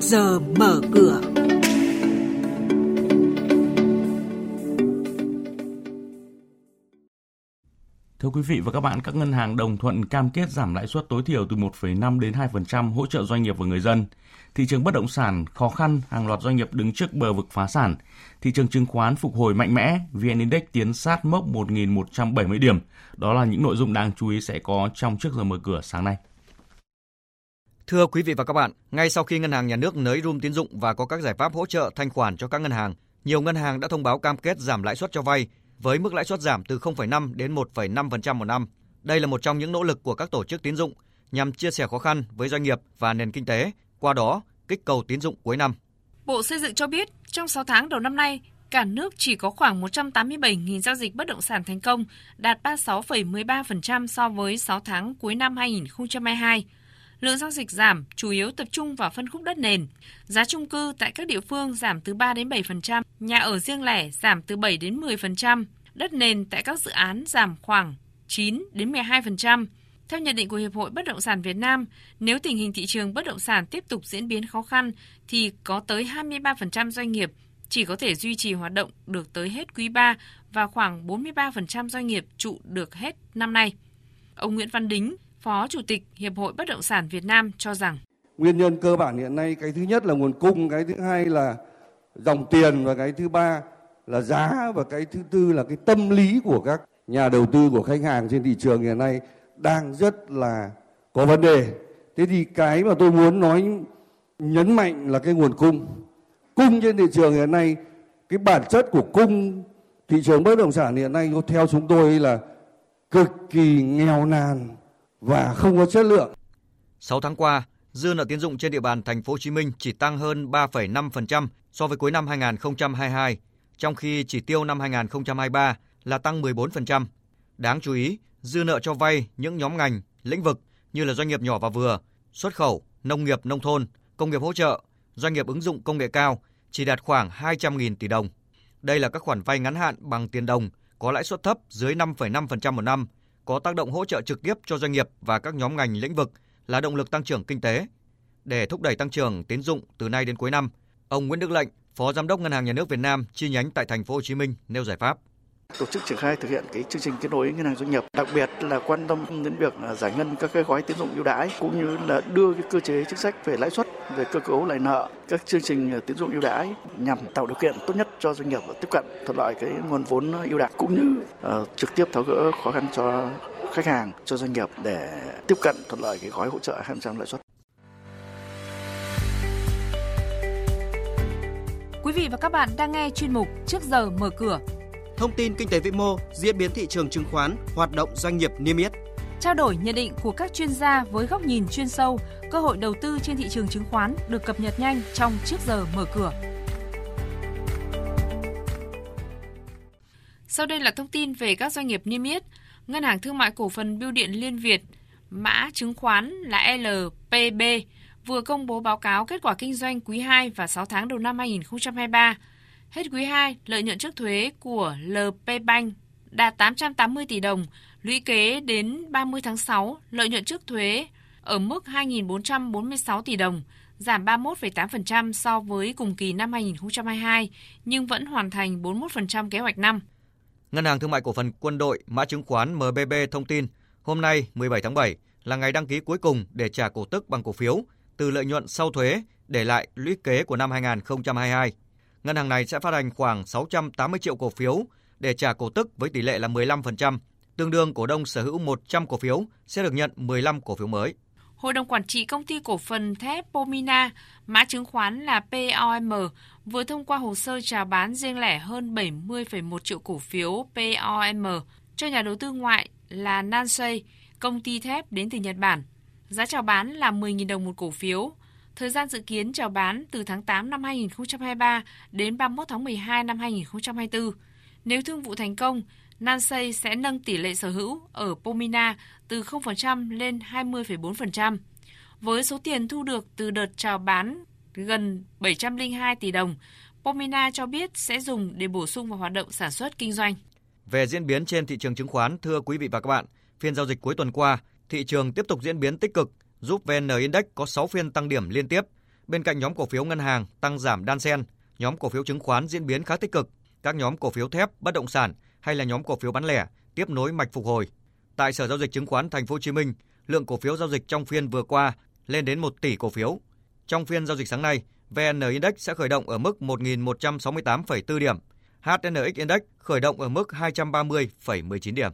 giờ mở cửa. Thưa quý vị và các bạn, các ngân hàng đồng thuận cam kết giảm lãi suất tối thiểu từ 1,5 đến 2% hỗ trợ doanh nghiệp và người dân. Thị trường bất động sản khó khăn, hàng loạt doanh nghiệp đứng trước bờ vực phá sản. Thị trường chứng khoán phục hồi mạnh mẽ, VN Index tiến sát mốc 1.170 điểm. Đó là những nội dung đáng chú ý sẽ có trong trước giờ mở cửa sáng nay. Thưa quý vị và các bạn, ngay sau khi ngân hàng nhà nước nới room tín dụng và có các giải pháp hỗ trợ thanh khoản cho các ngân hàng, nhiều ngân hàng đã thông báo cam kết giảm lãi suất cho vay với mức lãi suất giảm từ 0,5 đến 1,5% một năm. Đây là một trong những nỗ lực của các tổ chức tín dụng nhằm chia sẻ khó khăn với doanh nghiệp và nền kinh tế, qua đó kích cầu tín dụng cuối năm. Bộ Xây dựng cho biết, trong 6 tháng đầu năm nay, cả nước chỉ có khoảng 187.000 giao dịch bất động sản thành công, đạt 36,13% so với 6 tháng cuối năm 2022 lượng giao dịch giảm chủ yếu tập trung vào phân khúc đất nền. Giá chung cư tại các địa phương giảm từ 3 đến 7%, nhà ở riêng lẻ giảm từ 7 đến 10%, đất nền tại các dự án giảm khoảng 9 đến 12%. Theo nhận định của Hiệp hội Bất động sản Việt Nam, nếu tình hình thị trường bất động sản tiếp tục diễn biến khó khăn thì có tới 23% doanh nghiệp chỉ có thể duy trì hoạt động được tới hết quý 3 và khoảng 43% doanh nghiệp trụ được hết năm nay. Ông Nguyễn Văn Đính, Phó Chủ tịch Hiệp hội Bất động sản Việt Nam cho rằng Nguyên nhân cơ bản hiện nay cái thứ nhất là nguồn cung, cái thứ hai là dòng tiền và cái thứ ba là giá và cái thứ tư là cái tâm lý của các nhà đầu tư của khách hàng trên thị trường hiện nay đang rất là có vấn đề. Thế thì cái mà tôi muốn nói nhấn mạnh là cái nguồn cung. Cung trên thị trường hiện nay cái bản chất của cung thị trường bất động sản hiện nay theo chúng tôi là cực kỳ nghèo nàn và không có chất lượng. 6 tháng qua, dư nợ tín dụng trên địa bàn thành phố Hồ Chí Minh chỉ tăng hơn 3,5% so với cuối năm 2022, trong khi chỉ tiêu năm 2023 là tăng 14%. Đáng chú ý, dư nợ cho vay những nhóm ngành, lĩnh vực như là doanh nghiệp nhỏ và vừa, xuất khẩu, nông nghiệp nông thôn, công nghiệp hỗ trợ, doanh nghiệp ứng dụng công nghệ cao chỉ đạt khoảng 200.000 tỷ đồng. Đây là các khoản vay ngắn hạn bằng tiền đồng có lãi suất thấp dưới 5,5% một năm có tác động hỗ trợ trực tiếp cho doanh nghiệp và các nhóm ngành lĩnh vực là động lực tăng trưởng kinh tế. Để thúc đẩy tăng trưởng tín dụng từ nay đến cuối năm, ông Nguyễn Đức Lệnh, Phó Giám đốc Ngân hàng Nhà nước Việt Nam chi nhánh tại thành phố Hồ Chí Minh nêu giải pháp tổ chức triển khai thực hiện cái chương trình kết nối ngân hàng doanh nghiệp, đặc biệt là quan tâm đến việc giải ngân các cái gói tín dụng ưu đãi cũng như là đưa cái cơ chế chính sách về lãi suất, về cơ cấu lại nợ, các chương trình tín dụng ưu đãi nhằm tạo điều kiện tốt nhất cho doanh nghiệp tiếp cận thuận lợi cái nguồn vốn ưu đãi cũng như uh, trực tiếp tháo gỡ khó khăn cho khách hàng, cho doanh nghiệp để tiếp cận thuận lợi cái gói hỗ trợ 2% lãi suất. Quý vị và các bạn đang nghe chuyên mục Trước giờ mở cửa thông tin kinh tế vĩ mô, diễn biến thị trường chứng khoán, hoạt động doanh nghiệp niêm yết. Trao đổi nhận định của các chuyên gia với góc nhìn chuyên sâu, cơ hội đầu tư trên thị trường chứng khoán được cập nhật nhanh trong trước giờ mở cửa. Sau đây là thông tin về các doanh nghiệp niêm yết. Ngân hàng Thương mại Cổ phần Bưu điện Liên Việt, mã chứng khoán là LPB, vừa công bố báo cáo kết quả kinh doanh quý 2 và 6 tháng đầu năm 2023 Hết quý 2, lợi nhuận trước thuế của LP Bank đạt 880 tỷ đồng, lũy kế đến 30 tháng 6, lợi nhuận trước thuế ở mức 2.446 tỷ đồng, giảm 31,8% so với cùng kỳ năm 2022, nhưng vẫn hoàn thành 41% kế hoạch năm. Ngân hàng Thương mại Cổ phần Quân đội mã chứng khoán MBB thông tin, hôm nay 17 tháng 7 là ngày đăng ký cuối cùng để trả cổ tức bằng cổ phiếu từ lợi nhuận sau thuế để lại lũy kế của năm 2022 ngân hàng này sẽ phát hành khoảng 680 triệu cổ phiếu để trả cổ tức với tỷ lệ là 15%, tương đương cổ đông sở hữu 100 cổ phiếu sẽ được nhận 15 cổ phiếu mới. Hội đồng quản trị công ty cổ phần thép Pomina, mã chứng khoán là POM, vừa thông qua hồ sơ chào bán riêng lẻ hơn 70,1 triệu cổ phiếu POM cho nhà đầu tư ngoại là Nansei, công ty thép đến từ Nhật Bản. Giá chào bán là 10.000 đồng một cổ phiếu, Thời gian dự kiến chào bán từ tháng 8 năm 2023 đến 31 tháng 12 năm 2024. Nếu thương vụ thành công, Nansei sẽ nâng tỷ lệ sở hữu ở Pomina từ 0% lên 20,4%. Với số tiền thu được từ đợt chào bán gần 702 tỷ đồng, Pomina cho biết sẽ dùng để bổ sung vào hoạt động sản xuất kinh doanh. Về diễn biến trên thị trường chứng khoán, thưa quý vị và các bạn, phiên giao dịch cuối tuần qua, thị trường tiếp tục diễn biến tích cực giúp VN Index có 6 phiên tăng điểm liên tiếp, Bên cạnh nhóm cổ phiếu ngân hàng tăng giảm đan xen, nhóm cổ phiếu chứng khoán diễn biến khá tích cực, các nhóm cổ phiếu thép, bất động sản hay là nhóm cổ phiếu bán lẻ tiếp nối mạch phục hồi. Tại Sở giao dịch chứng khoán Thành phố Hồ Chí Minh, lượng cổ phiếu giao dịch trong phiên vừa qua lên đến 1 tỷ cổ phiếu. Trong phiên giao dịch sáng nay, VN Index sẽ khởi động ở mức 1.168,4 điểm, HNX Index khởi động ở mức 230,19 điểm.